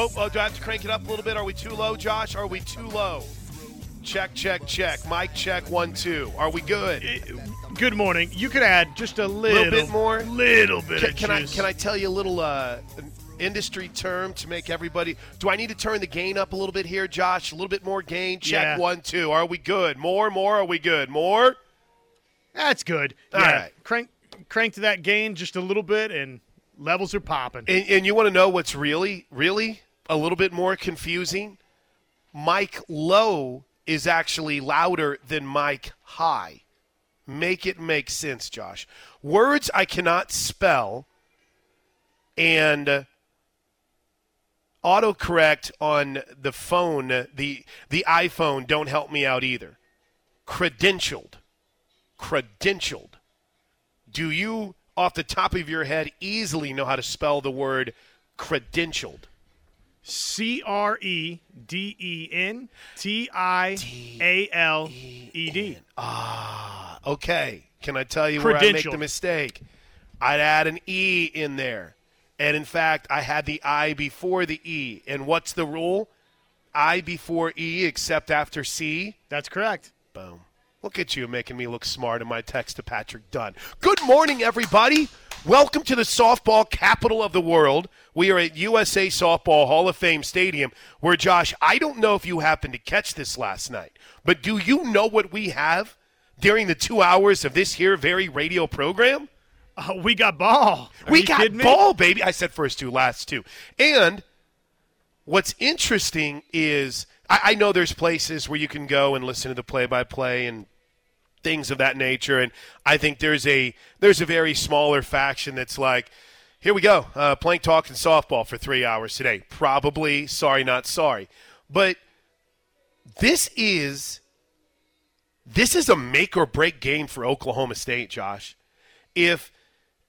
Oh, oh, do I have to crank it up a little bit? Are we too low, Josh? Are we too low? Check, check, check. Mic check, one, two. Are we good? Good morning. You could add just a little, bit more? A little bit Can, of can I can I tell you a little uh, industry term to make everybody? Do I need to turn the gain up a little bit here, Josh? A little bit more gain. Check Yeah. one, two. Are we good? More, more. Are we good? More. That's good. All yeah. right. Crank crank to that gain just a little bit, and levels are popping. And, and you want to know what's really, really a little bit more confusing? Mike low is actually louder than Mike high. Make it make sense, Josh. Words I cannot spell and autocorrect on the phone, the the iPhone don't help me out either. Credentialed. Credentialed. Do you off the top of your head easily know how to spell the word credentialed? C R E D E N T I A L E D. Ah, okay. Can I tell you where I make the mistake? I'd add an E in there. And in fact, I had the I before the E. And what's the rule? I before E except after C. That's correct. Boom. Look at you making me look smart in my text to Patrick Dunn. Good morning, everybody. Welcome to the softball capital of the world. We are at USA Softball Hall of Fame Stadium, where, Josh, I don't know if you happened to catch this last night, but do you know what we have during the two hours of this here very radio program? Uh, we got ball. Are we got ball, baby. I said first two, last two. And what's interesting is I, I know there's places where you can go and listen to the play-by-play and things of that nature, and I think there's a there's a very smaller faction that's like, here we go, uh, playing talking softball for three hours today. Probably sorry, not sorry, but this is this is a make or break game for Oklahoma State, Josh. If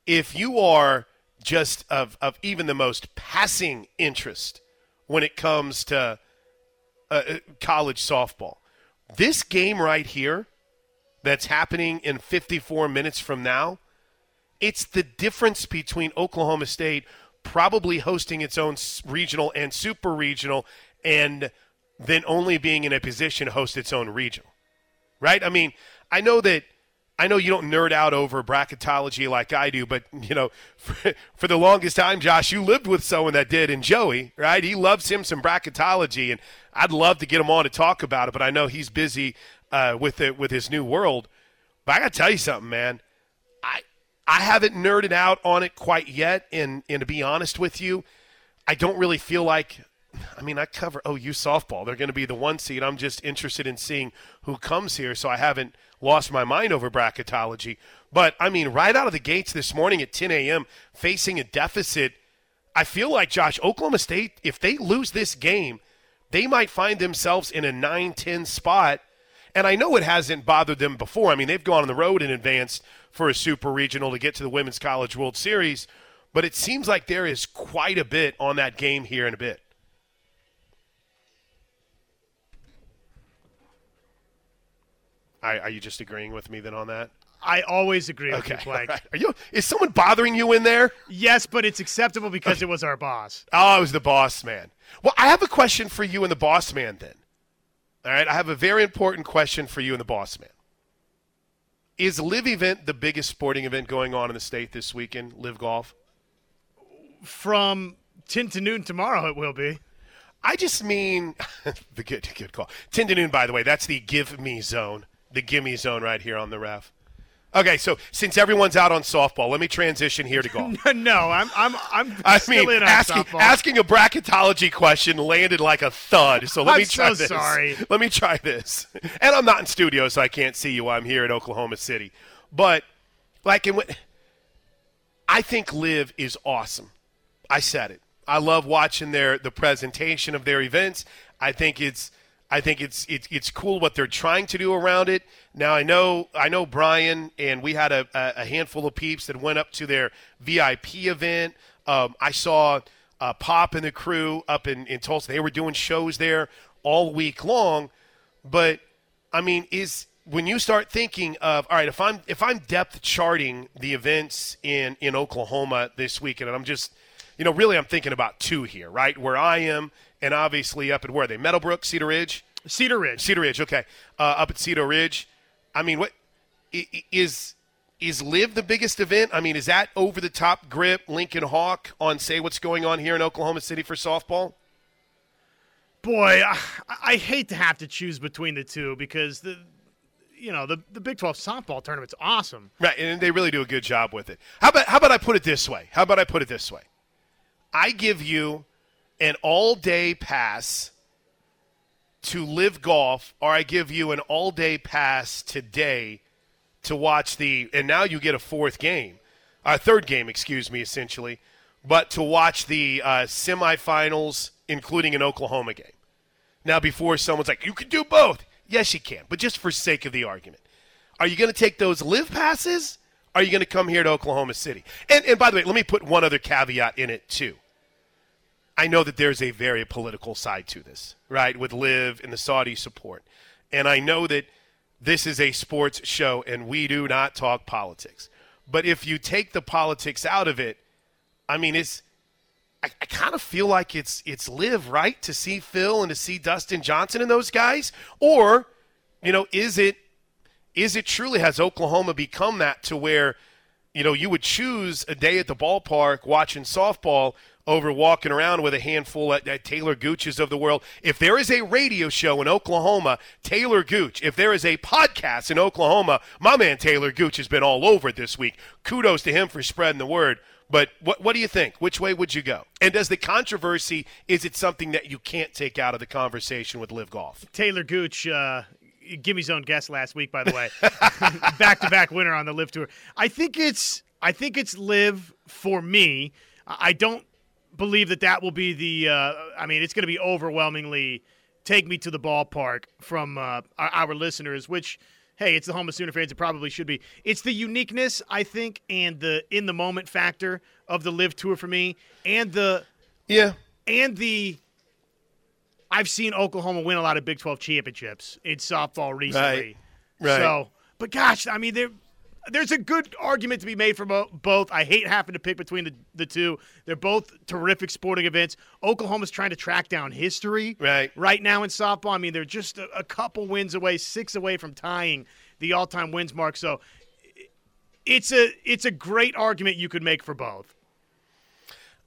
if you are just of, of even the most passing interest when it comes to uh, uh, college softball, this game right here that's happening in 54 minutes from now, it's the difference between Oklahoma State probably hosting its own regional and super regional and then only being in a position to host its own regional right? I mean, I know that I know you don't nerd out over bracketology like I do, but you know, for, for the longest time, Josh, you lived with someone that did, and Joey, right? He loves him some bracketology, and I'd love to get him on to talk about it, but I know he's busy uh, with it with his new world. But I got to tell you something, man. I I haven't nerded out on it quite yet, and and to be honest with you, I don't really feel like. I mean, I cover OU softball. They're going to be the one seed. I'm just interested in seeing who comes here, so I haven't lost my mind over bracketology. But I mean, right out of the gates this morning at 10 a.m., facing a deficit, I feel like Josh Oklahoma State. If they lose this game, they might find themselves in a 9-10 spot. And I know it hasn't bothered them before. I mean, they've gone on the road and advanced for a super regional to get to the Women's College World Series. But it seems like there is quite a bit on that game here in a bit. Are, are you just agreeing with me then on that? I always agree with Okay. you, Blake. right. Are you? Is someone bothering you in there? Yes, but it's acceptable because it was our boss. Oh, I was the boss man. Well, I have a question for you and the boss man then. All right, I have a very important question for you and the boss man. Is LIV Event the biggest sporting event going on in the state this weekend? LIV Golf? From 10 to noon tomorrow, it will be. I just mean the good good call. Ten to noon, by the way, that's the give me zone. The gimme zone right here on the ref. Okay, so since everyone's out on softball, let me transition here to golf. no, I'm I'm I'm I still mean, in on asking, softball. asking a bracketology question landed like a thud. So let I'm me try so this. sorry. Let me try this. And I'm not in studio, so I can't see you. I'm here at Oklahoma City. But like, in, what- I think LIV is awesome. I said it. I love watching their the presentation of their events. I think it's I think it's it's it's cool what they're trying to do around it. Now I know I know Brian and we had a, a handful of peeps that went up to their VIP event. Um, I saw uh, Pop and the crew up in, in Tulsa. They were doing shows there all week long. But I mean, is when you start thinking of all right, if I'm if I'm depth charting the events in in Oklahoma this weekend, and I'm just you know, really I'm thinking about two here, right? Where I am, and obviously up at where are they? Meadowbrook, Cedar Ridge? Cedar Ridge. Cedar Ridge, okay. Uh, up at Cedar Ridge. I mean, what is is LIV the biggest event? I mean, is that over the top grip Lincoln Hawk on say what's going on here in Oklahoma City for softball? Boy, I, I hate to have to choose between the two because the you know the the Big 12 softball tournament's awesome. Right, and they really do a good job with it. How about how about I put it this way? How about I put it this way? I give you an all-day pass to LIV Golf, or I give you an all-day pass today to watch the, and now you get a fourth game, a third game, excuse me, essentially, but to watch the uh, semifinals, including an Oklahoma game. Now, before someone's like, you can do both. Yes, you can, but just for sake of the argument. Are you going to take those LIV passes? Are you going to come here to Oklahoma City? And, and by the way, let me put one other caveat in it, too. I know that there's a very political side to this, right, with LIV and the Saudi support. And I know that this is a sports show and we do not talk politics. But if you take the politics out of it, I mean, it's. I, I kind of feel like it's it's live right to see Phil and to see Dustin Johnson and those guys, or you know, is it is it truly has Oklahoma become that to where you know you would choose a day at the ballpark watching softball over walking around with a handful at, at Taylor Gooch's of the world. If there is a radio show in Oklahoma, Taylor Gooch. If there is a podcast in Oklahoma, my man Taylor Gooch has been all over this week. Kudos to him for spreading the word. But what what do you think? Which way would you go? And does the controversy is it something that you can't take out of the conversation with LIV Golf? Taylor Gooch, uh, his own guest last week, by the way, back to back winner on the LIV Tour. I think it's I think it's Live for me. I don't believe that that will be the. Uh, I mean, it's going to be overwhelmingly take me to the ballpark from uh, our, our listeners, which. Hey, it's the home of Sooner fans. It probably should be. It's the uniqueness, I think, and the in the moment factor of the LIV Tour for me, and the Yeah. and the I've seen Oklahoma win a lot of Big 12 championships in softball recently. Right. Right. So, but gosh, I mean, there, there's a good argument to be made for both. I hate having to pick between the, the two. They're both terrific sporting events. Oklahoma's trying to track down history Right. right now in softball. I mean, they're just a, a couple wins away, six away from tying the all-time wins mark. So, it's a it's a great argument you could make for both.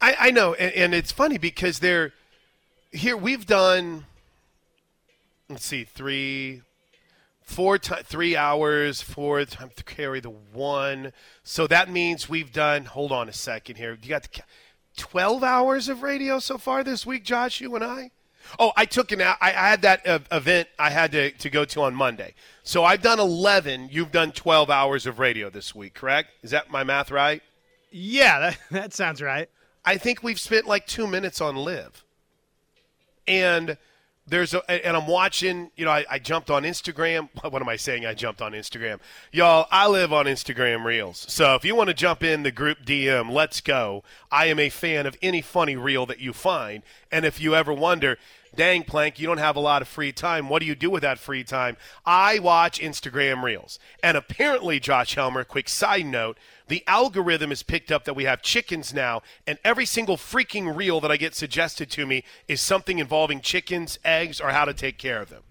I, I know, and, and it's funny because they're here. We've done, let's see, three, four, three hours, four times to carry the one. So that means we've done. Hold on a second here. You got the ca- twelve hours of radio so far this week, Josh. You and I. Oh, I took an. I, I had that uh, event I had to, to go to on Monday. So I've done eleven. You've done twelve hours of radio this week, correct? Is that my math right? Yeah, that, that sounds right. I think we've spent like two minutes on LIV. And there's a, and I'm watching, you know, I, I jumped on Instagram. What am I saying? I jumped on Instagram. Y'all, I live on Instagram Reels. So if you want to jump in the group DM, let's go. I am a fan of any funny reel that you find. And if you ever wonder, dang, Plank, you don't have a lot of free time. What do you do with that free time? I watch Instagram Reels. And apparently, Josh Helmer, quick side note, the algorithm has picked up that we have chickens now, and every single freaking reel that I get suggested to me is something involving chickens, eggs, or how to take care of them.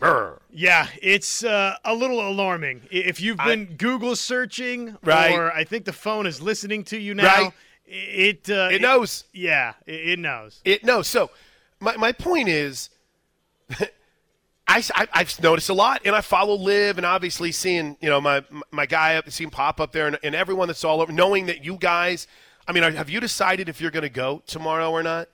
Brr. Yeah, it's uh, a little alarming. If you've been Google searching, Right. or I think the phone is listening to you now, Right. it uh, It knows. Yeah, it, it knows. It knows. So my my point is, I, I have noticed a lot, and I follow LIV, and obviously seeing you know my my guy up, seeing pop up there, and, and everyone that's all over, knowing that you guys. I mean, have you decided if you're going to go tomorrow or not?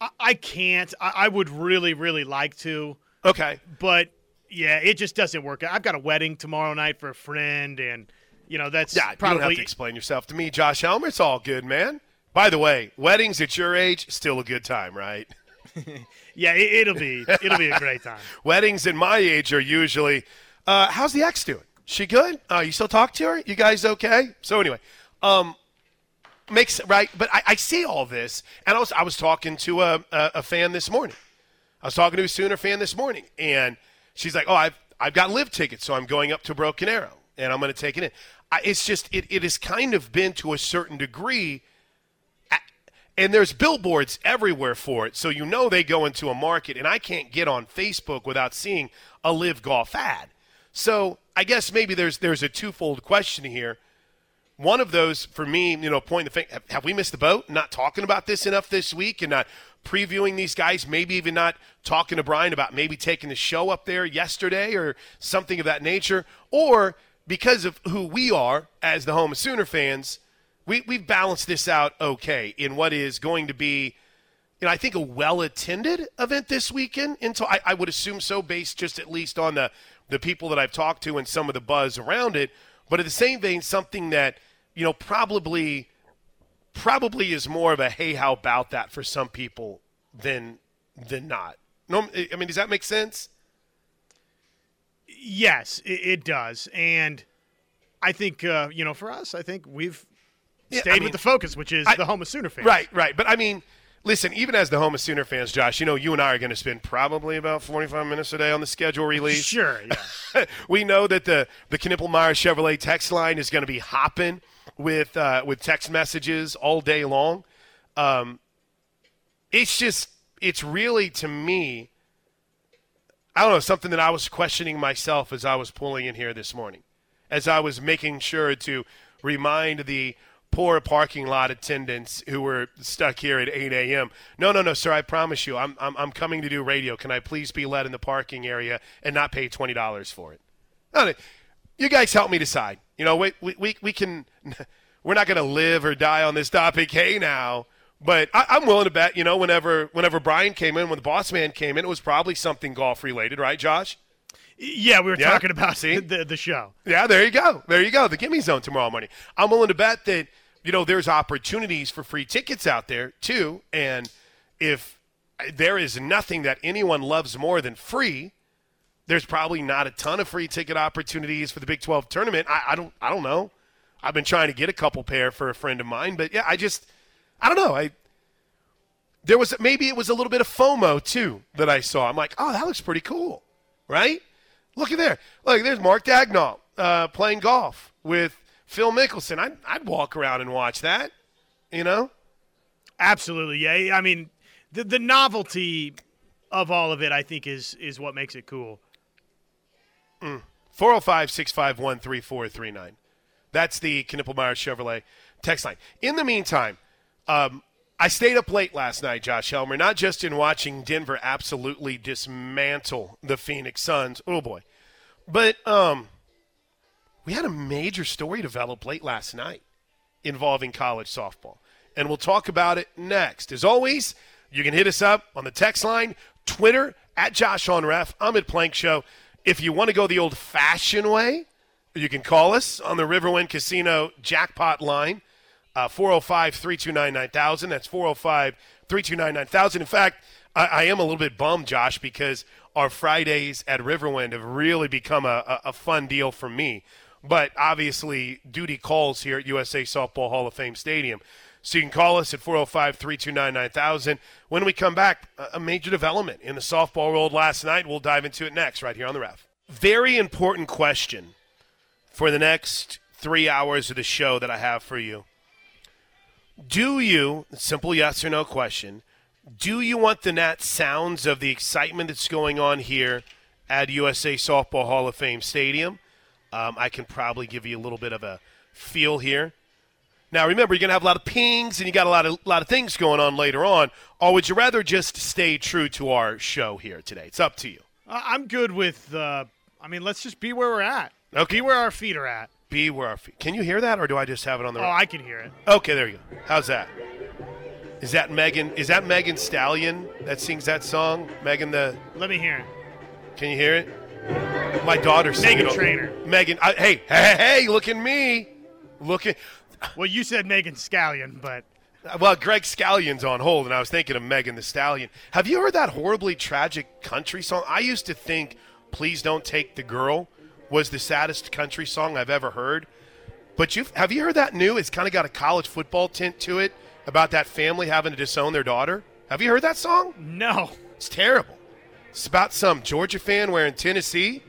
I, I can't. I, I would really, really like to, Okay. but yeah, it just doesn't work. I've got a wedding tomorrow night for a friend, and you know that's Yeah, you probably don't have to explain yourself to me, Josh Helmer. It's all good, man. By the way, weddings at your age still a good time, right? yeah. It, it'll be it'll be a great time. Weddings in my age are usually, uh, how's the ex doing? She good? Uh, you still talk to her? You guys okay? So anyway, um, makes right. But I, I see all this, and I was I was talking to a, a a fan this morning. I was talking to a Sooner fan this morning, and she's like, "Oh, I've I've got LIV tickets, so I'm going up to Broken Arrow, and I'm going to take it in." I, it's just it, it has kind of been to a certain degree. And there's billboards everywhere for it, so you know they go into a market. And I can't get on Facebook without seeing a LIV Golf ad. So I guess maybe there's there's a twofold question here. One of those for me, you know, point the finger. Have, have we missed the boat? Not talking about this enough this week, and not previewing these guys. Maybe even not talking to Brian about maybe taking the show up there yesterday or something of that nature. Or because of who we are as the home of Sooner fans, we we've balanced this out okay in what is going to be you know, I think a well attended event this weekend. Until I, I, would assume so, based just at least on the the people that I've talked to and some of the buzz around it. But at the same vein, something that you know probably probably is more of a hey, how about that for some people than than not. No, I mean, does that make sense? Yes, it, it does, and I think uh, you know, for us, I think we've yeah, stayed I mean, with the focus, which is I, the home of Sooner fans. Right, right. But I mean Listen, even as the home of Sooner fans, Josh, you know you and I are going to spend probably about 45 minutes a day on the schedule release. Sure, yeah. we know that the the Knippelmeyer Chevrolet text line is going to be hopping with uh, with text messages all day long. Um, it's just, it's really to me, I don't know, something that I was questioning myself as I was pulling in here this morning, as I was making sure to remind the poor parking lot attendants who were stuck here at 8 a.m. No, no, no, sir. I promise you, I'm, I'm, I'm coming to do radio. Can I please be let in the parking area and not pay $20 for it? No, you guys help me decide. You know, we, we, we can, we're not going to live or die on this topic. Hey, now. But I, am willing to bet, you know, whenever whenever Brian came in, when the boss man came in, it was probably something golf related, right, Josh? Yeah, we were yeah. talking about See? The, the show. Yeah, there you go. There you go. The Gimme Zone tomorrow morning. I'm willing to bet that – you know, there's opportunities for free tickets out there too. And if there is nothing that anyone loves more than free, there's probably not a ton of free ticket opportunities for the Big 12 tournament. I, I don't, I don't know. I've been trying to get a couple pair for a friend of mine, but yeah, I just, I don't know. I there was maybe it was a little bit of FOMO too that I saw. I'm like, oh, that looks pretty cool, right? Look at there. Look, there's Mark Dagnall uh, playing golf with Phil Mickelson. I'd, I'd walk around and watch that, you know? Absolutely. Yeah. I mean, the, the novelty of all of it, I think, is, is what makes it cool. Mm. 405 651 3439. That's the Knippelmeyer Chevrolet text line. In the meantime, um, I stayed up late last night, Josh Helmer, not just in watching Denver absolutely dismantle the Phoenix Suns. Oh, boy. But um, we had a major story develop late last night involving college softball. And we'll talk about it next. As always, you can hit us up on the text line, Twitter, at Josh on Ref. I'm at Plank Show. If you want to go the old fashioned way, you can call us on the Riverwind Casino jackpot line, uh, 405 329 9000. That's 405 329 9000. In fact, I, I, am a little bit bummed, Josh, because our Fridays at Riverwind have really become a, a, a fun deal for me. But obviously, duty calls here at USA Softball Hall of Fame Stadium. So you can call us at 405 329 9000. When we come back, a major development in the softball world last night. We'll dive into it next, right here on the ref. Very important question for the next three hours of the show that I have for you. Do you, simple yes or no question, do you want the net sounds of the excitement that's going on here at USA Softball Hall of Fame Stadium? Um, I can probably give you a little bit of a feel here. Now, remember, you're going to have a lot of pings and you got a lot of lot of things going on later on. Or would you rather just stay true to our show here today? It's up to you. I'm good with. Uh, I mean, let's just be where we're at. Okay. Be where our feet are at. Be where our feet. Can you hear that, or do I just have it on the? Oh, I can hear it. Okay, there you go. How's that? Is that Megan? Is that Megan Stallion that sings that song? Megan the. Let me hear it. Can you hear it? My daughter Meghan Trainor. Megan, I, hey, hey, hey, look at me. Look at. Well, you said Megan Scallion, but. Well, Greg Scallion's on hold, and I was thinking of Megan Thee Stallion. Have you heard that horribly tragic country song? I used to think "Please Don't Take the Girl" was the saddest country song I've ever heard. But you have you heard that new? It's kind of got a college football tint to it about that family having to disown their daughter. Have you heard that song? No. It's terrible. It's about some Georgia fan wearing Tennessee.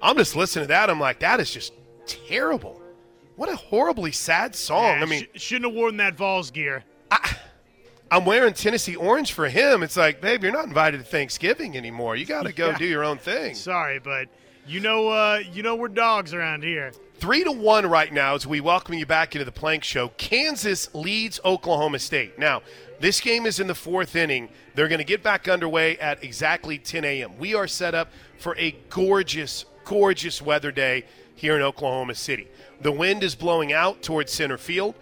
I'm just listening to that. I'm like, that is just terrible. What a horribly sad song. Yeah, I mean, sh- shouldn't have worn that Vols gear. I, I'm wearing Tennessee orange for him. It's like, babe, you're not invited to Thanksgiving anymore. You got to go Yeah. do your own thing. Sorry, but you know, uh, you know, we're dogs around here. Three to one right now as we welcome you back into the Plank Show. Kansas leads Oklahoma State. Now, this game is in the fourth inning. They're going to get back underway at exactly 10 a.m. We are set up for a gorgeous, gorgeous weather day here in Oklahoma City. The wind is blowing out towards center field.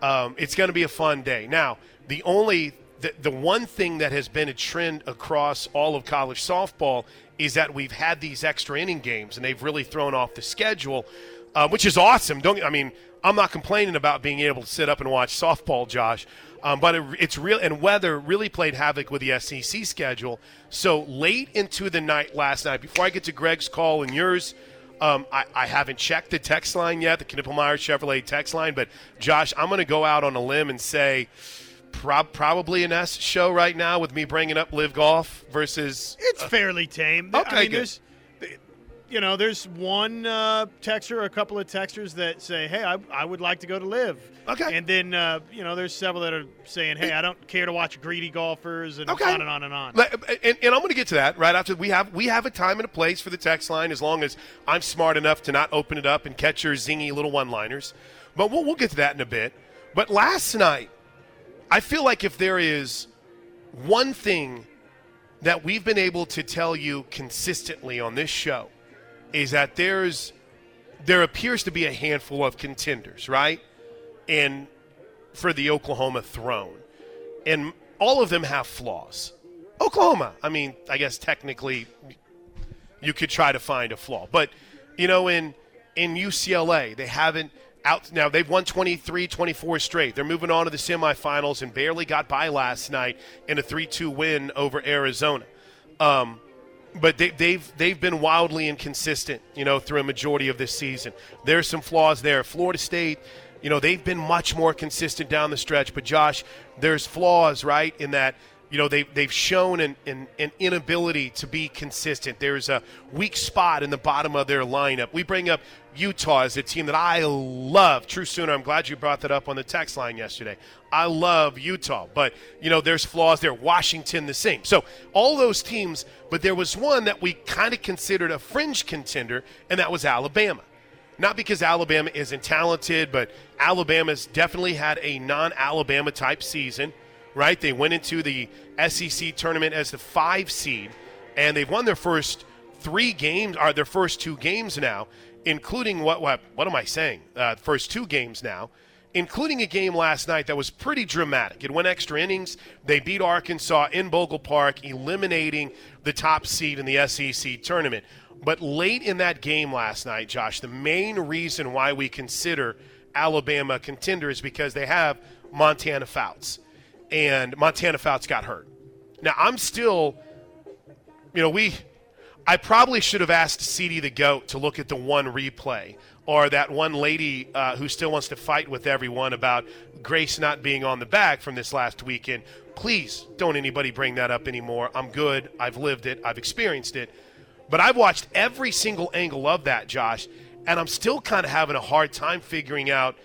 Um, it's going to be a fun day. Now, the only the, the one thing that has been a trend across all of college softball is that we've had these extra inning games and they've really thrown off the schedule, uh, which is awesome. Don't I mean I'm not complaining about being able to sit up and watch softball, Josh, um, but it, it's real and weather really played havoc with the SEC schedule. So late into the night last night, before I get to Greg's call and yours. Um, I, I haven't checked the text line yet, the Knippelmeyer Chevrolet text line, but Josh, I'm going to go out on a limb and say prob- probably an S show right now with me bringing up LIV Golf versus. It's fairly tame. okay, I mean, good. You know, there's one uh, texter, a couple of texters that say, "Hey, I, I would like to go to LIV." Okay. And then, uh, you know, there's several that are saying, "Hey, I don't care to watch greedy golfers," and Okay. on and on and on. And, and I'm going to get to that right after we have we have a time and a place for the text line as long as I'm smart enough to not open it up and catch your zingy little one-liners. But we'll, we'll get to that in a bit. But last night, I feel like if there is one thing that we've been able to tell you consistently on this show is that there's there appears to be a handful of contenders, right? And for the Oklahoma throne. And all of them have flaws. Oklahoma, I mean, I guess technically you could try to find a flaw. But, you know, in in UCLA, they haven't out now they've won 23 24 straight they're moving on to the semifinals and barely got by last night in a 3-2 win over arizona um, but they, they've they've been wildly inconsistent, you know, through a majority of this season. There's some flaws there. Florida State, you know, they've been much more consistent down the stretch. But Josh, there's flaws, right, in that. You know, they, they've shown an, an, an inability to be consistent. There's a weak spot in the bottom of their lineup. We bring up Utah as a team that I love. True Sooner, I'm glad you brought that up on the text line yesterday. I love Utah, but you know there's flaws there. Washington the same. So all those teams, but there was one that we kind of considered a fringe contender, and that was Alabama. Not because Alabama isn't talented, but Alabama's definitely had a non-Alabama type season, right? They went into the SEC tournament as the five seed, and they've won their first three games, or their first two games now, including what what what am I saying? Uh, first two games now, including a game last night that was pretty dramatic. It went extra innings. They beat Arkansas in Bogle Park, eliminating the top seed in the SEC tournament. But late in that game last night, Josh, the main reason why we consider Alabama a contender is because they have Montana Fouts, and Montana Fouts got hurt. Now I'm still, you know, we I probably should have asked CD the GOAT to look at the one replay or that one lady uh, who still wants to fight with everyone about Grace not being on the back from this last weekend. Please don't anybody bring that up anymore. I'm good. I've lived it. I've experienced it. But I've watched every single angle of that, Josh, and I'm still kind of having a hard time figuring out,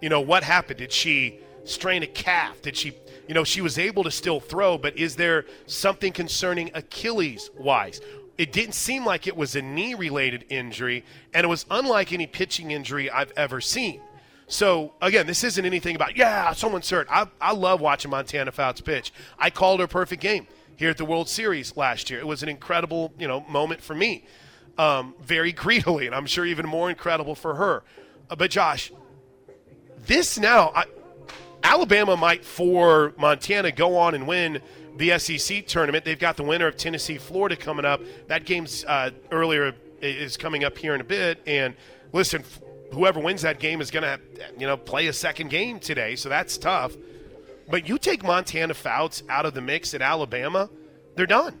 you know, what happened. Did she strain a calf? Did she, you know, she was able to still throw, but is there something concerning Achilles wise? It didn't seem like it was a knee related injury, and it was unlike any pitching injury I've ever seen. So, again, this isn't anything about, yeah, someone's hurt. I, I love watching Montana Fouts pitch. I called her perfect game here at the World Series last year. It was an incredible, you know, moment for me, um, very greedily, and I'm sure even more incredible for her. Uh, but, Josh, this now, I, Alabama might, for Montana, go on and win the SEC tournament. They've got the winner of Tennessee, Florida coming up. That game's uh, earlier is coming up here in a bit. And listen, whoever wins that game is going to, you know, play a second game today. So that's tough. But you take Montana Fouts out of the mix at Alabama, they're done,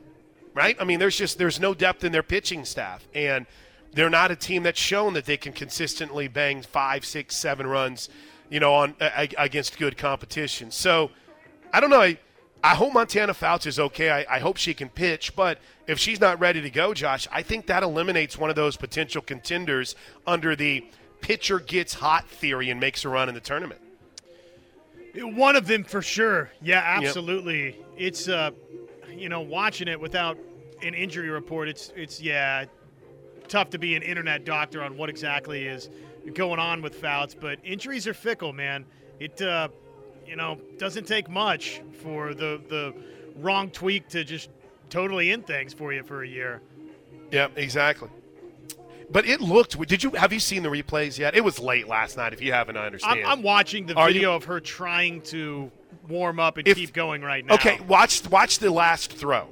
right? I mean, there's just there's no depth in their pitching staff, and they're not a team that's shown that they can consistently bang five, six, seven runs, you know, on against good competition. So I don't know. I, I hope Montana Fouts is okay. I, I hope she can pitch, but if she's not ready to go, Josh, I think that eliminates one of those potential contenders under the pitcher gets hot theory and makes a run in the tournament. One of them for sure. Yeah, absolutely. Yep. It's uh, you know, watching it without an injury report, it's it's yeah, tough to be an internet doctor on what exactly is going on with Fouts, but injuries are fickle, man. It uh, you know, doesn't take much for the the wrong tweak to just totally end things for you for a year. Yeah, exactly. But it looked. Did you have you seen the replays yet? It was late last night. If you haven't, I understand. I'm, I'm watching the Are video you, of her trying to warm up and if, keep going right now. Okay, watch watch the last throw.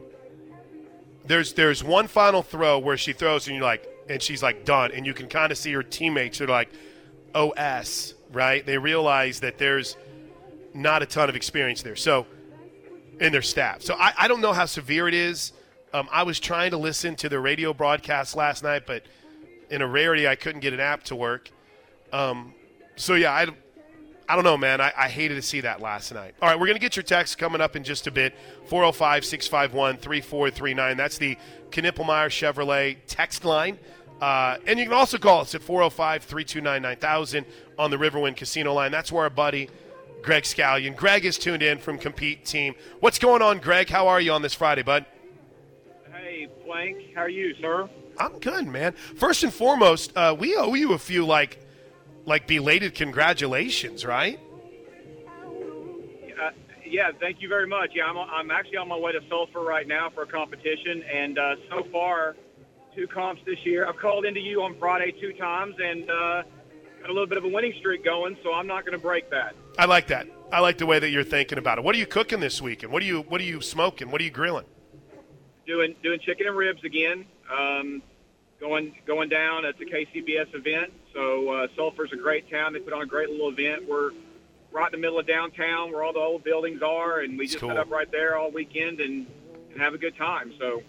There's there's one final throw where she throws and you're like, and she's like done, and you can kind of see her teammates are like, "Os," right? They realize that there's not a ton of experience there. So, in their staff. So I, I don't know how severe it is. Um, I was trying to listen to the radio broadcast last night, but in a rarity, I couldn't get an app to work. Um, so yeah, I, I don't know, man. I, I, hated to see that last night. All right, we're going to get your text coming up in just a bit 405 651 3439. That's the Knippelmeyer Chevrolet text line. Uh, and you can also call us at 405 329 9000 on the Riverwind Casino line. That's where our buddy Greg Scallion. Greg is tuned in from Compete Team. What's going on, Greg? How are you on this Friday, bud? Hey, Plank. How are you, sir? I'm good, man. First and foremost, uh, we owe you a few like, like belated congratulations, right? Uh, yeah, thank you very much. Yeah, I'm, I'm actually on my way to Sulphur right now for a competition, and uh, so far, two comps this year. I've called into you on Friday two times, and uh, got a little bit of a winning streak going, so I'm not going to break that. I like that. I like the way that you're thinking about it. What are you cooking this weekend? What are you What are you smoking? What are you grilling? Doing doing chicken and ribs again. Um, going going down. It's a KCBS event, so uh, Sulphur's a great town. They put on a great little event. We're right in the middle of downtown, where all the old buildings are, and we just cool. set up right there all weekend and, and have a good time. So,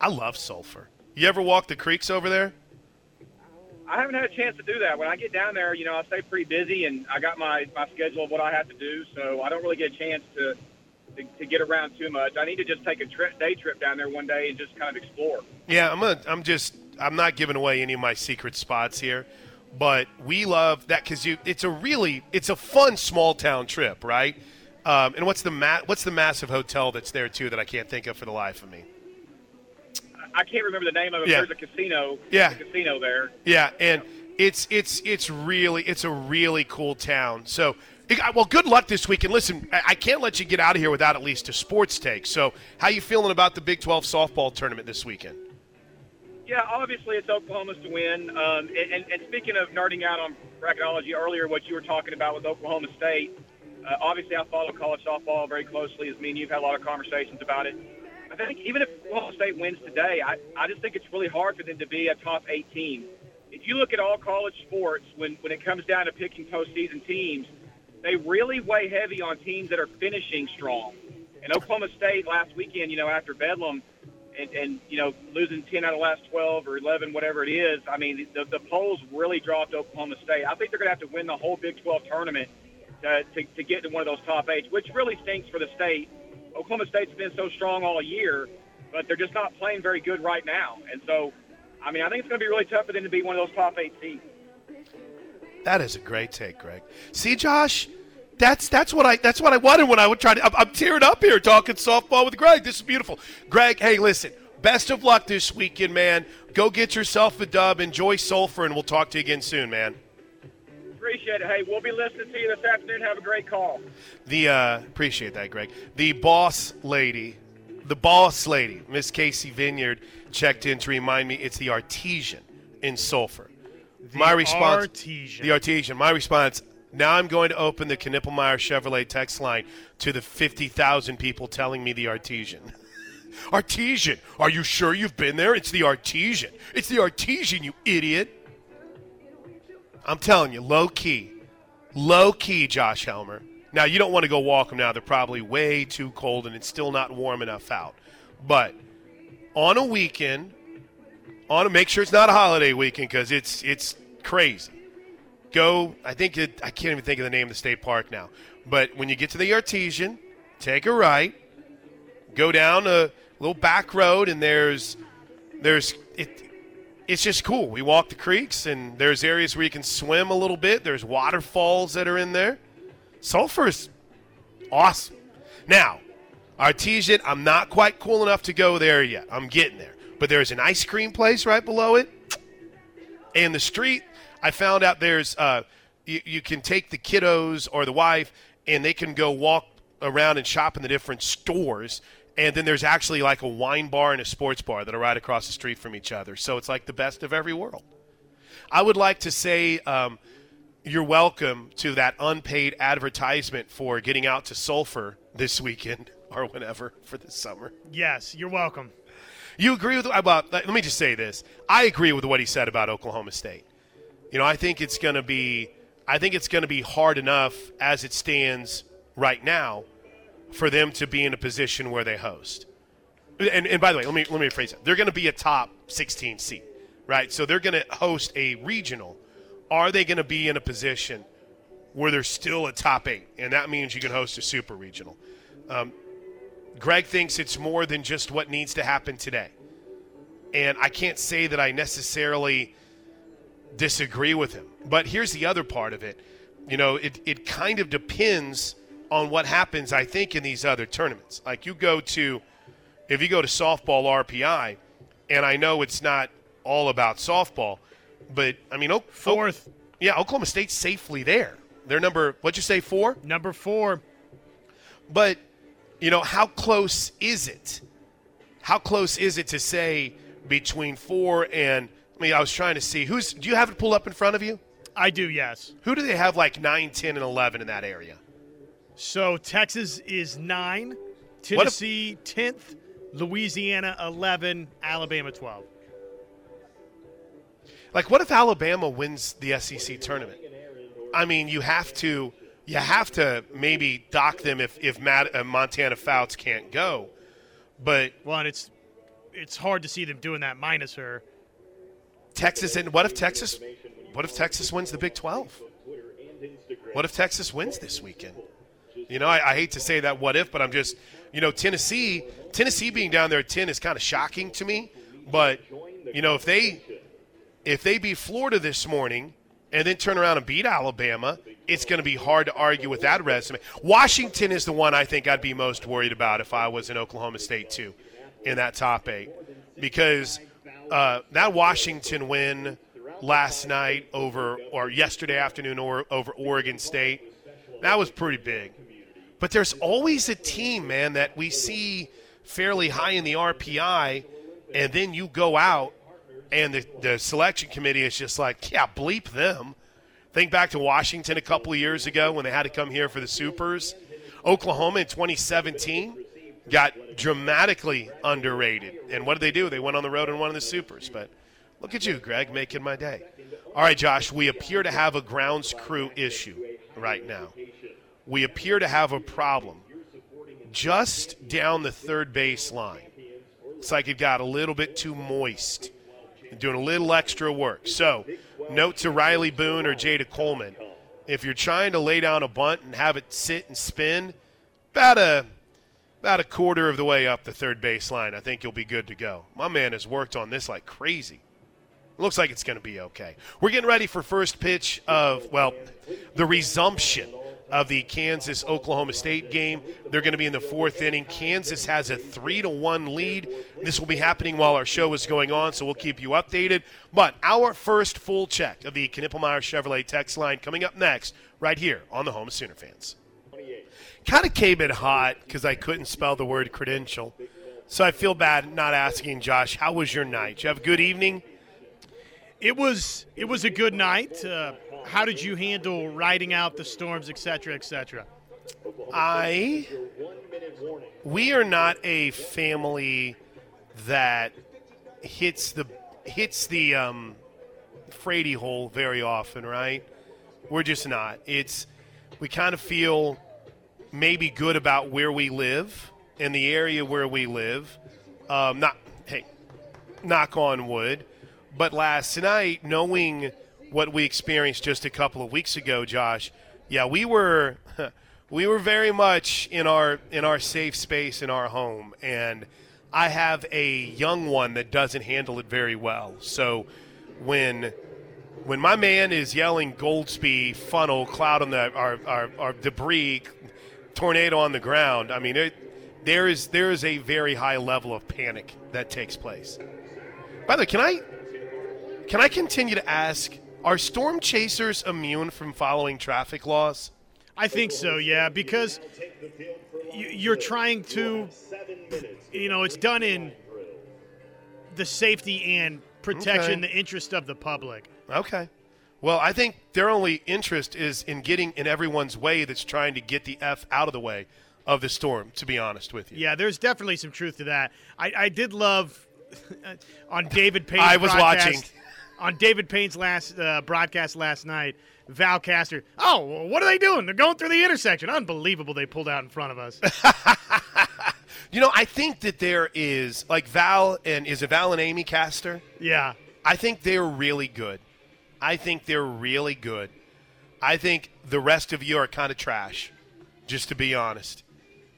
I love Sulphur. You ever walk the creeks over there? I haven't had a chance to do that. When I get down there, you know, I stay pretty busy, and I got my my schedule of what I have to do, so I don't really get a chance to to, to get around too much. I need to just take a trip, day trip down there one day and just kind of explore. Yeah, I'm gonna. I'm just. I'm not giving away any of my secret spots here, but we love that because you. It's a really. It's a fun small town trip, right? Um, and what's the ma- What's the massive hotel that's there too that I can't think of for the life of me? I can't remember the name of it. Yeah. There's a casino. Yeah. A casino there. Yeah, and it's it's it's really it's a really cool town. So well, good luck this week. And listen, I can't let you get out of here without at least a sports take. So, how you feeling about the Big 12 softball tournament this weekend? Yeah, obviously it's Oklahoma's to win. Um, and, and, speaking of nerding out on bracketology earlier, what you were talking about with Oklahoma State, uh, obviously I follow college softball very closely. As me and you've had a lot of conversations about it. I think even if Oklahoma State wins today, I, I just think it's really hard for them to be a top eight team. If you look at all college sports, when, when it comes down to picking postseason teams – they really weigh heavy on teams that are finishing strong. And Oklahoma State last weekend, you know, after Bedlam and, and you know, losing 10 out of the last 12 or 11, whatever it is, I mean, the, the polls really dropped Oklahoma State. I think they're going to have to win the whole Big 12 tournament to, to, to get to one of those top eights, which really stinks for the state. Oklahoma State's been so strong all year, but they're just not playing very good right now. And so, I mean, I think it's going to be really tough for them to be one of those top eight seeds. That is a great take, Greg. See, Josh, that's that's what I that's what I wanted when I would try to. I'm, I'm tearing up here talking softball with Greg. This is beautiful, Greg. Hey, listen. Best of luck this weekend, man. Go get yourself a dub. Enjoy Sulphur, and we'll talk to you again soon, man. Appreciate it. Hey, we'll be listening to you this afternoon. Have a great call. The uh, appreciate that, Greg. The boss lady, the boss lady, Miss Casey Vineyard, checked in to remind me it's the artesian in Sulphur. The my response, artesian. the artesian. My response. Now I'm going to open the Knippelmeyer Chevrolet text line to the 50,000 people telling me the artesian. artesian. Are you sure you've been there? It's the artesian. It's the artesian, you idiot. I'm telling you, low key. Low key, Josh Helmer. Now, you don't want to go walk them now. They're probably way too cold and it's still not warm enough out. But on a weekend, on make sure it's not a holiday weekend because it's it's crazy. Go, I think it, I can't even think of the name of the state park now. But when you get to the Artesian, take a right, go down a little back road, and there's there's it. It's just cool. We walk the creeks, and there's areas where you can swim a little bit. There's waterfalls that are in there. Sulphur's awesome. Now, Artesian, I'm not quite cool enough to go there yet. I'm getting there. But there's an ice cream place right below it. And the street, I found out there's, uh, you, you can take the kiddos or the wife and they can go walk around and shop in the different stores. And then there's actually like a wine bar and a sports bar that are right across the street from each other. So it's like the best of every world. I would like to say um, you're welcome to that unpaid advertisement for getting out to Sulphur this weekend or whenever for this summer. Yes, you're welcome. You agree with about? Let me just say this. I agree with what he said about Oklahoma State. You know, I think it's going to be. I think it's going to be hard enough as it stands right now for them to be in a position where they host. And, and by the way, let me let me rephrase that. They're going to be a top 16 seed, right? So they're going to host a regional. Are they going to be in a position where they're still a top eight, and that means you can host a super regional? Um, Greg thinks it's more than just what needs to happen today. And I can't say that I necessarily disagree with him. But here's the other part of it. You know, it, it kind of depends on what happens, I think, in these other tournaments. Like you go to, if you go to softball RPI, and I know it's not all about softball, but I mean, o- Fourth. O- yeah, Oklahoma State's safely there. They're number, what'd you say, four? Number four. But you know, how close is it? How close is it to say between four and? I mean, I was trying to see who's. Do you have it pulled up in front of you? I do, yes. Who do they have like 9, 10, and 11 in that area? So Texas is nine, Tennessee tenth, Louisiana eleven, Alabama twelve. Like, what if Alabama wins the SEC tournament? I mean, you have to. You have to maybe dock them if if Matt, uh, Montana Fouts can't go, but Well, and it's it's hard to see them doing that minus her. Texas and what if Texas? What if Texas wins the Big Twelve? What if Texas wins this weekend? You know, I, I hate to say that what if, but I'm just, you know, Tennessee, Tennessee being down there at ten is kind of shocking to me. But you know, if they if they beat Florida this morning and then turn around and beat Alabama, it's going to be hard to argue with that resume. Washington is the one I think I'd be most worried about if I was in Oklahoma State too, in that top eight, because uh, that Washington win last night over or yesterday afternoon or over Oregon State, that was pretty big. But there's always a team, man, that we see fairly high in the RPI, and then you go out and the, the selection committee is just like, yeah, bleep them. Think back to Washington a couple of years ago when they had to come here for the Supers. Oklahoma in 2017 got dramatically underrated. And what did they do? They went on the road and won the Supers. But look at you, Greg, making my day. All right, Josh, we appear to have a grounds crew issue right now. We appear to have a problem just down the third base line. It's like it got a little bit too moist doing a little extra work. So, note to Riley Boone or Jada Coleman if you're trying to lay down a bunt and have it sit and spin, about a about a quarter of the way up the third base line, I think you'll be good to go. My man has worked on this like crazy. Looks like it's going to be okay. We're getting ready for first pitch of well, the resumption of the Kansas Oklahoma State game. They're going to be in the fourth inning. Kansas has a three to one lead. This will be happening while our show is going on, so we'll keep you updated. But our first full check of the Knippelmeyer Chevrolet text line coming up next, right here on the Home of Sooner Fans. Kind of came in hot because I couldn't spell the word credential. So I feel bad not asking Josh, how was your night? Did you have a good evening? It was it was a good night. Uh, how did you handle riding out the storms, et cetera, et cetera? I we are not a family that hits the hits the um, Frady hole very often, right? We're just not. It's we kind of feel maybe good about where we live and the area where we live. Um, not hey, knock on wood, but last night, knowing what we experienced just a couple of weeks ago, Josh, yeah, we were we were very much in our in our safe space in our home, and I have a young one that doesn't handle it very well. So when when my man is yelling Goldsby, funnel, cloud on the our, our, our debris, tornado on the ground, I mean, it, there is there is a very high level of panic that takes place. By the way, can I can I continue to ask? Are storm chasers immune from following traffic laws? I think so, yeah, because you- you're trying to, you know, it's done in the safety and protection, Okay. the interest of the public. Okay. Well, I think their only interest is in getting in everyone's way that's trying to get the F out of the way of the storm, to be honest with you. Yeah, there's definitely some truth to that. I, I did love on David Payne's I was watching. On David Payne's last uh, broadcast last night. Val Castor. Oh, what are they doing? They're going through the intersection. Unbelievable! They pulled out in front of us. You know, I think that there is, like Val and, is it Val and Amy Castor? yeah, I think they're really good. I think they're really good. I think the rest of you are kind of trash, just to be honest.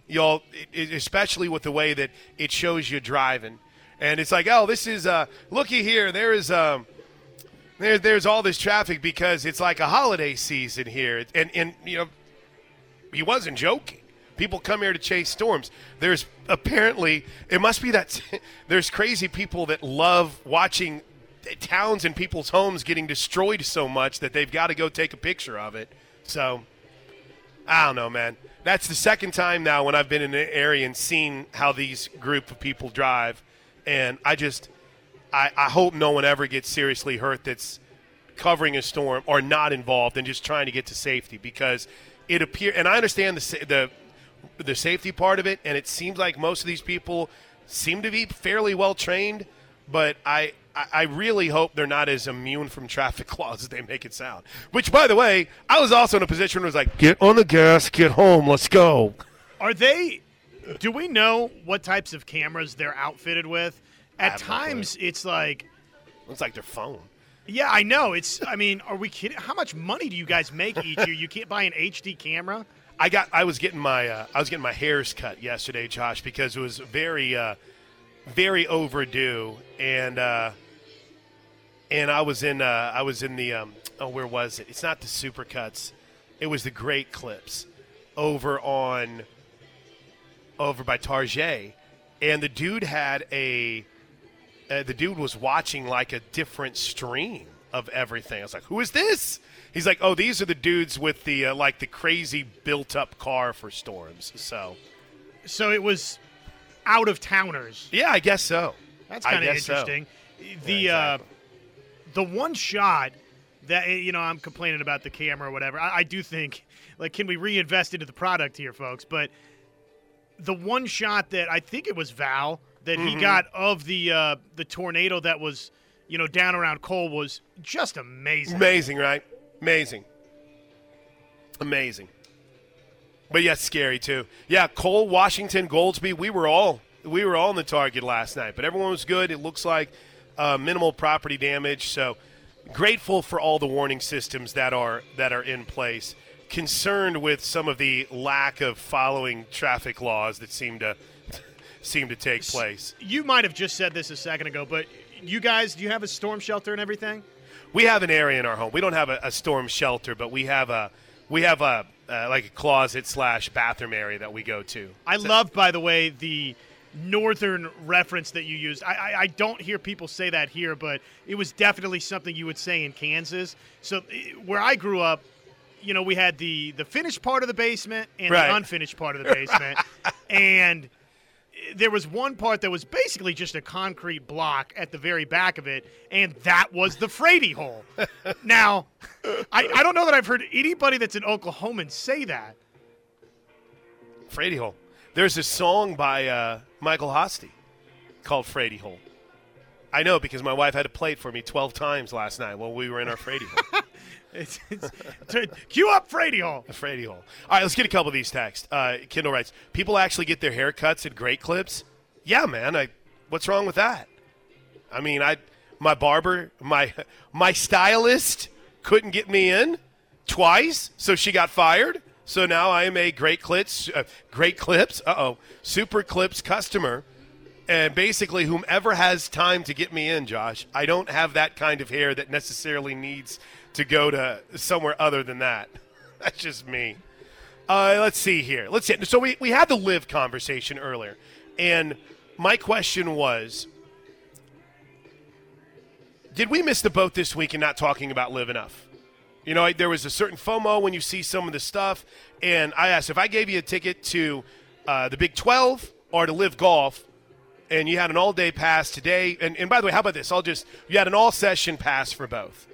Y'all, especially with the way that it shows you driving, and it's like, oh, this is uh, looky here. There is um, there, there's all this traffic because it's like a holiday season here, and and you know, he wasn't joking. People come here to chase storms. There's apparently it must be that there's crazy people that love watching towns and people's homes getting destroyed so much that they've got to go take a picture of it. So I don't know, man. That's the second time now when I've been in an area and seen how these group of people drive, and I just I, I hope no one ever gets seriously hurt that's covering a storm or not involved and just trying to get to safety because it appear and I understand the the the safety part of it and it seems like most of these people seem to be fairly well trained but I I- really hope they're not as immune from traffic laws as they make it sound. Which, by the way, I was also in a position where was like, get on the gas, get home, let's go. Are they? Do we know what types of cameras they're outfitted with? At times, it's like, Looks like their phone. yeah, I know. It's. I mean, are we kidding? How much money do you guys make each year? You can't buy an HD camera. I got. I was getting my. Uh, I was getting my hairs cut yesterday, Josh, because it was very, uh, very overdue, and uh, and I was in. Uh, I was in the. Um, oh, where was it? It's not the supercuts. It was the Great Clips, over on. Over by Target, and the dude had a. Uh, the dude was watching like a different stream of everything. I was like, "Who is this?" He's like, "Oh, these are the dudes with the uh, like the crazy built-up car for storms." So, So it was out of towners. yeah, I guess so. That's kind of guess so. interesting. The Yeah, uh, the one shot that you know I'm complaining about the camera or whatever. I, I do think like can we reinvest into the product here, folks? But the one shot that I think it was Val that Mm-hmm. he got of the uh, the tornado that was you know down around Cole was just amazing. Amazing, right? Amazing. Amazing. But yeah, scary too. Yeah, Cole, Washington, Goldsby, we were all we were all in the target last night, but everyone was good. It looks like uh, minimal property damage. So grateful for all the warning systems that are that are in place. Concerned with some of the lack of following traffic laws that seem to seem to take place. You might have just said this a second ago, but you guys, do you have a storm shelter and everything? We have an area in our home. We don't have a, a storm shelter, but we have a we have a uh, like a closet slash bathroom area that we go to. I love, by the way, the northern reference that you used. I, I, I don't hear people say that here, but it was definitely something you would say in Kansas. So eh, where I grew up, you know, we had the the finished part of the basement and Right. the unfinished part of the basement, and there was one part that was basically just a concrete block at the very back of it, and that was the Frady hole. now, I, I don't know that I've heard anybody that's an Oklahoman say that. Frady Hole. There's a song by uh, Michael Hosty called Frady Hole. I know because my wife had to play it for me 12 times last night while we were in our Frady Hole. It's, it's, cue up Frady Hall. Frady Hole. All right, let's get a couple of these texts. Uh, Kendall writes, "People actually get their haircuts at Great Clips." Yeah, man. I, what's wrong with that? I mean, I, my barber, my my stylist couldn't get me in twice, so she got fired. So now I am a Great Clips, uh, Great Clips, uh oh, Super Clips customer, and basically whomever has time to get me in, Josh. I don't have that kind of hair that necessarily needs to go to somewhere other than that. That's just me. Uh, let's see here. Let's see. So we, we had the LIV conversation earlier, and my question was Did we miss the boat this week in not talking about LIV enough? You know, there was a certain FOMO when you see some of the stuff, and I asked if I gave you a ticket to uh, the Big 12 or to LIV Golf, and you had an all day pass today, and, and by the way, how about this? I'll just, you had an all session pass for both,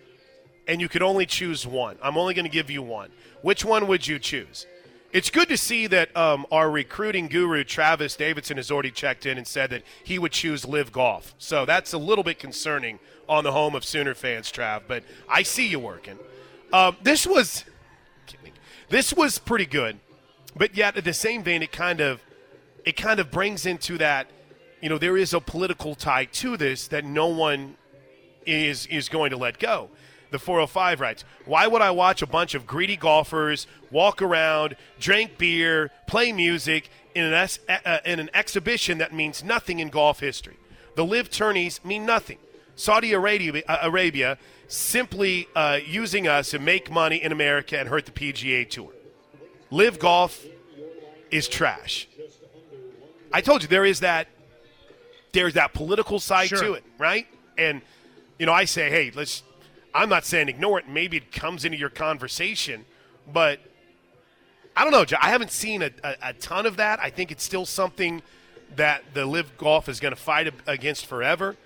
and you could only choose one. I'm only going to give you one. Which one would you choose? It's good to see that um, our recruiting guru, Travis Davidson, has already checked in and said that he would choose LIV Golf. So that's a little bit concerning on the home of Sooner fans, Trav, but I see you working. Um, this was this was pretty good, but yet at the same vein, it kind of it kind of brings into that you know there is a political tie to this that no one is is going to let go. The 405 writes, Why would I watch a bunch of greedy golfers walk around, drink beer, play music in an, es- uh, in an exhibition that means nothing in golf history? The LIV tourneys mean nothing. Saudi Arabia, uh, Arabia simply uh, using us to make money in America and hurt the PGA Tour. LIV Golf is trash. I told you there is that there's that political side Sure. to it, right? And you know, I say, hey, let's. I'm not saying ignore it. Maybe it comes into your conversation, but I don't know. I haven't seen a, a, a ton of that. I think it's still something that the LIV Golf is going to fight against forever.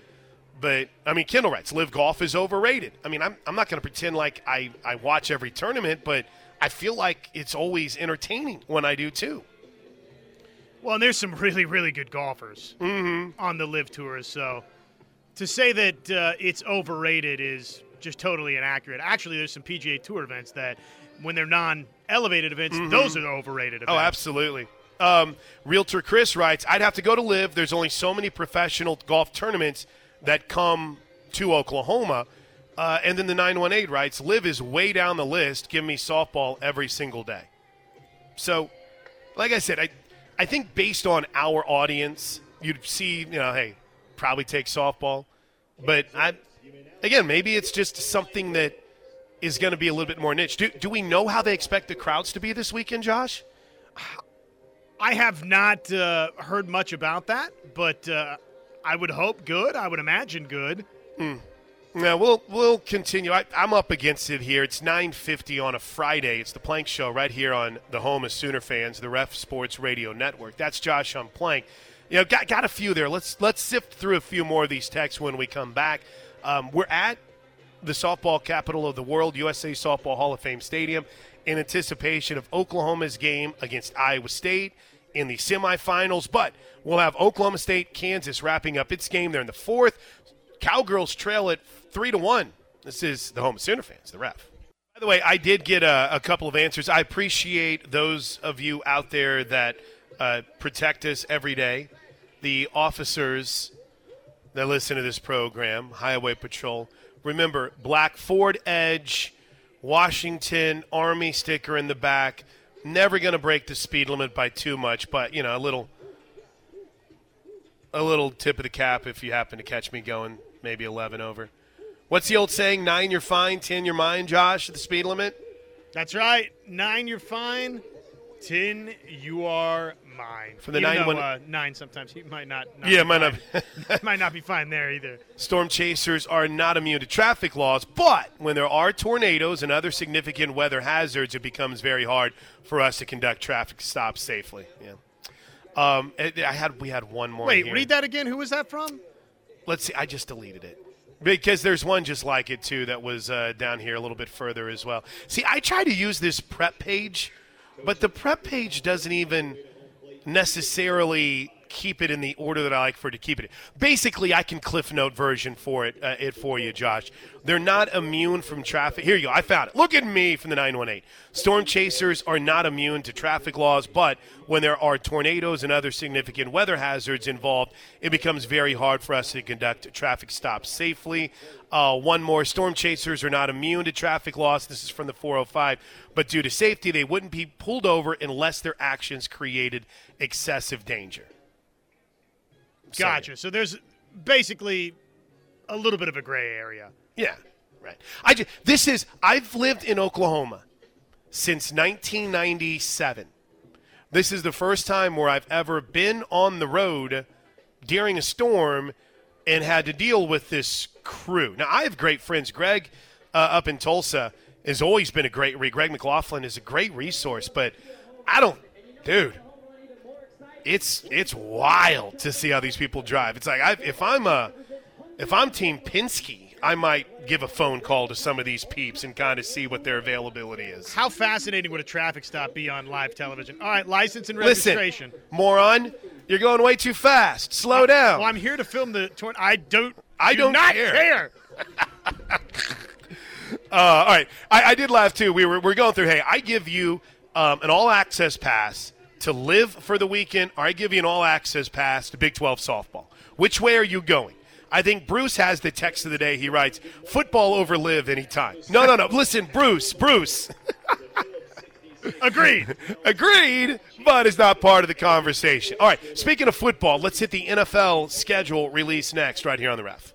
But I mean, Kendall writes, LIV Golf is overrated. I mean, I'm, I'm not going to pretend like I, I watch every tournament, but I feel like it's always entertaining when I do too. Well, and there's some really, really good golfers Mm-hmm. on the LIV Tours. So to say that uh, it's overrated is just totally inaccurate. Actually, there's some PGA Tour events that, when they're non-elevated events, those are the overrated events. Oh, absolutely. Um, Realtor Chris writes, I'd have to go to LIV. There's only so many professional golf tournaments that come to Oklahoma. Uh, and then the 918 writes, LIV is way down the list. Give me softball every single day. So, like I said, I, I think based on our audience, you'd see, you know, hey, probably take softball. But I, again, maybe it's just something that is going to be a little bit more niche. Do, do we know how they expect the crowds to be this weekend, Josh? I have not uh, heard much about that, but uh, I would hope good. I would imagine good. Yeah, we'll we'll continue. I, I'm up against it here. It's 9:50 on a Friday. It's the Plank Show right here on the home of Sooner fans, the Ref Sports Radio Network. That's Josh on Plank. You know, got got a few there. Let's let's sift through a few more of these texts when we come back. Um, we're at the softball capital of the world, USA Softball Hall of Fame Stadium, in anticipation of Oklahoma's game against Iowa State in the semifinals. But we'll have Oklahoma State, Kansas wrapping up its game there in the fourth. Cowgirls trail at three to one. This is the home of Sooner fans, the ref. By the way, I did get a, a couple of answers. I appreciate those of you out there that uh, protect us every day. The officers that listen to this program, Highway Patrol. Remember, black Ford Edge, Washington Army sticker in the back. Never going to break the speed limit by too much, but you know, a little, a little tip of the cap if you happen to catch me going maybe 11 over. What's the old saying? Nine, you're fine. Ten, you're mine. Josh, the speed limit. That's right. Nine, you're fine. Ten, you are mine. From the Even nine though, one- uh, nine, sometimes he might not. not Yeah, be might not. fine. might not be fine there either. Storm chasers are not immune to traffic laws, but when there are tornadoes and other significant weather hazards, it becomes very hard for us to conduct traffic stops safely. Yeah. Um, I I had we had one more. Wait, here. read that again. Who was that from? Let's see. I just deleted it because there's one just like it too that was uh, down here a little bit further as well. See, I try to use this prep page, but the prep page doesn't even necessarily keep it in the order that I like for it to keep it. Basically, I can cliff note version for it uh, it for you, Josh. They're not immune from traffic. Here you go. I found it. Look at me from the 918. Storm chasers are not immune to traffic laws, but when there are tornadoes and other significant weather hazards involved, it becomes very hard for us to conduct traffic stops safely. Uh, one more storm chasers are not immune to traffic laws. This is from the 405, but due to safety, they wouldn't be pulled over unless their actions created excessive danger. Gotcha. So there's basically a little bit of a gray area. Yeah, right. I just, this is I've lived in Oklahoma since 1997. This is the first time where I've ever been on the road during a storm and had to deal with this crew. Now I have great friends. Greg uh, up in Tulsa has always been a great. Greg McLaughlin is a great resource, but I don't, dude. It's it's wild to see how these people drive. It's like i if I'm a if I'm Team Pinsky, I might give a phone call to some of these peeps and kind of see what their availability is. How fascinating would a traffic stop be on live television? All right, license and registration. Listen, moron, you're going way too fast. Slow down. Well, I'm here to film the tour. I don't. I do don't not care. care. Uh, all right, I, I did laugh too. We were we're going through. Hey, I give you um, an all access pass to LIV for the weekend, or I give you an all access pass to Big 12 softball. Which way are you going? I think Bruce has the text of the day. He writes, "Football over LIV anytime." No, no, no. Listen, Bruce, Bruce. Agreed. Agreed, but it's not part of the conversation. All right, speaking of football, let's hit the NFL schedule release next, right here on the ref.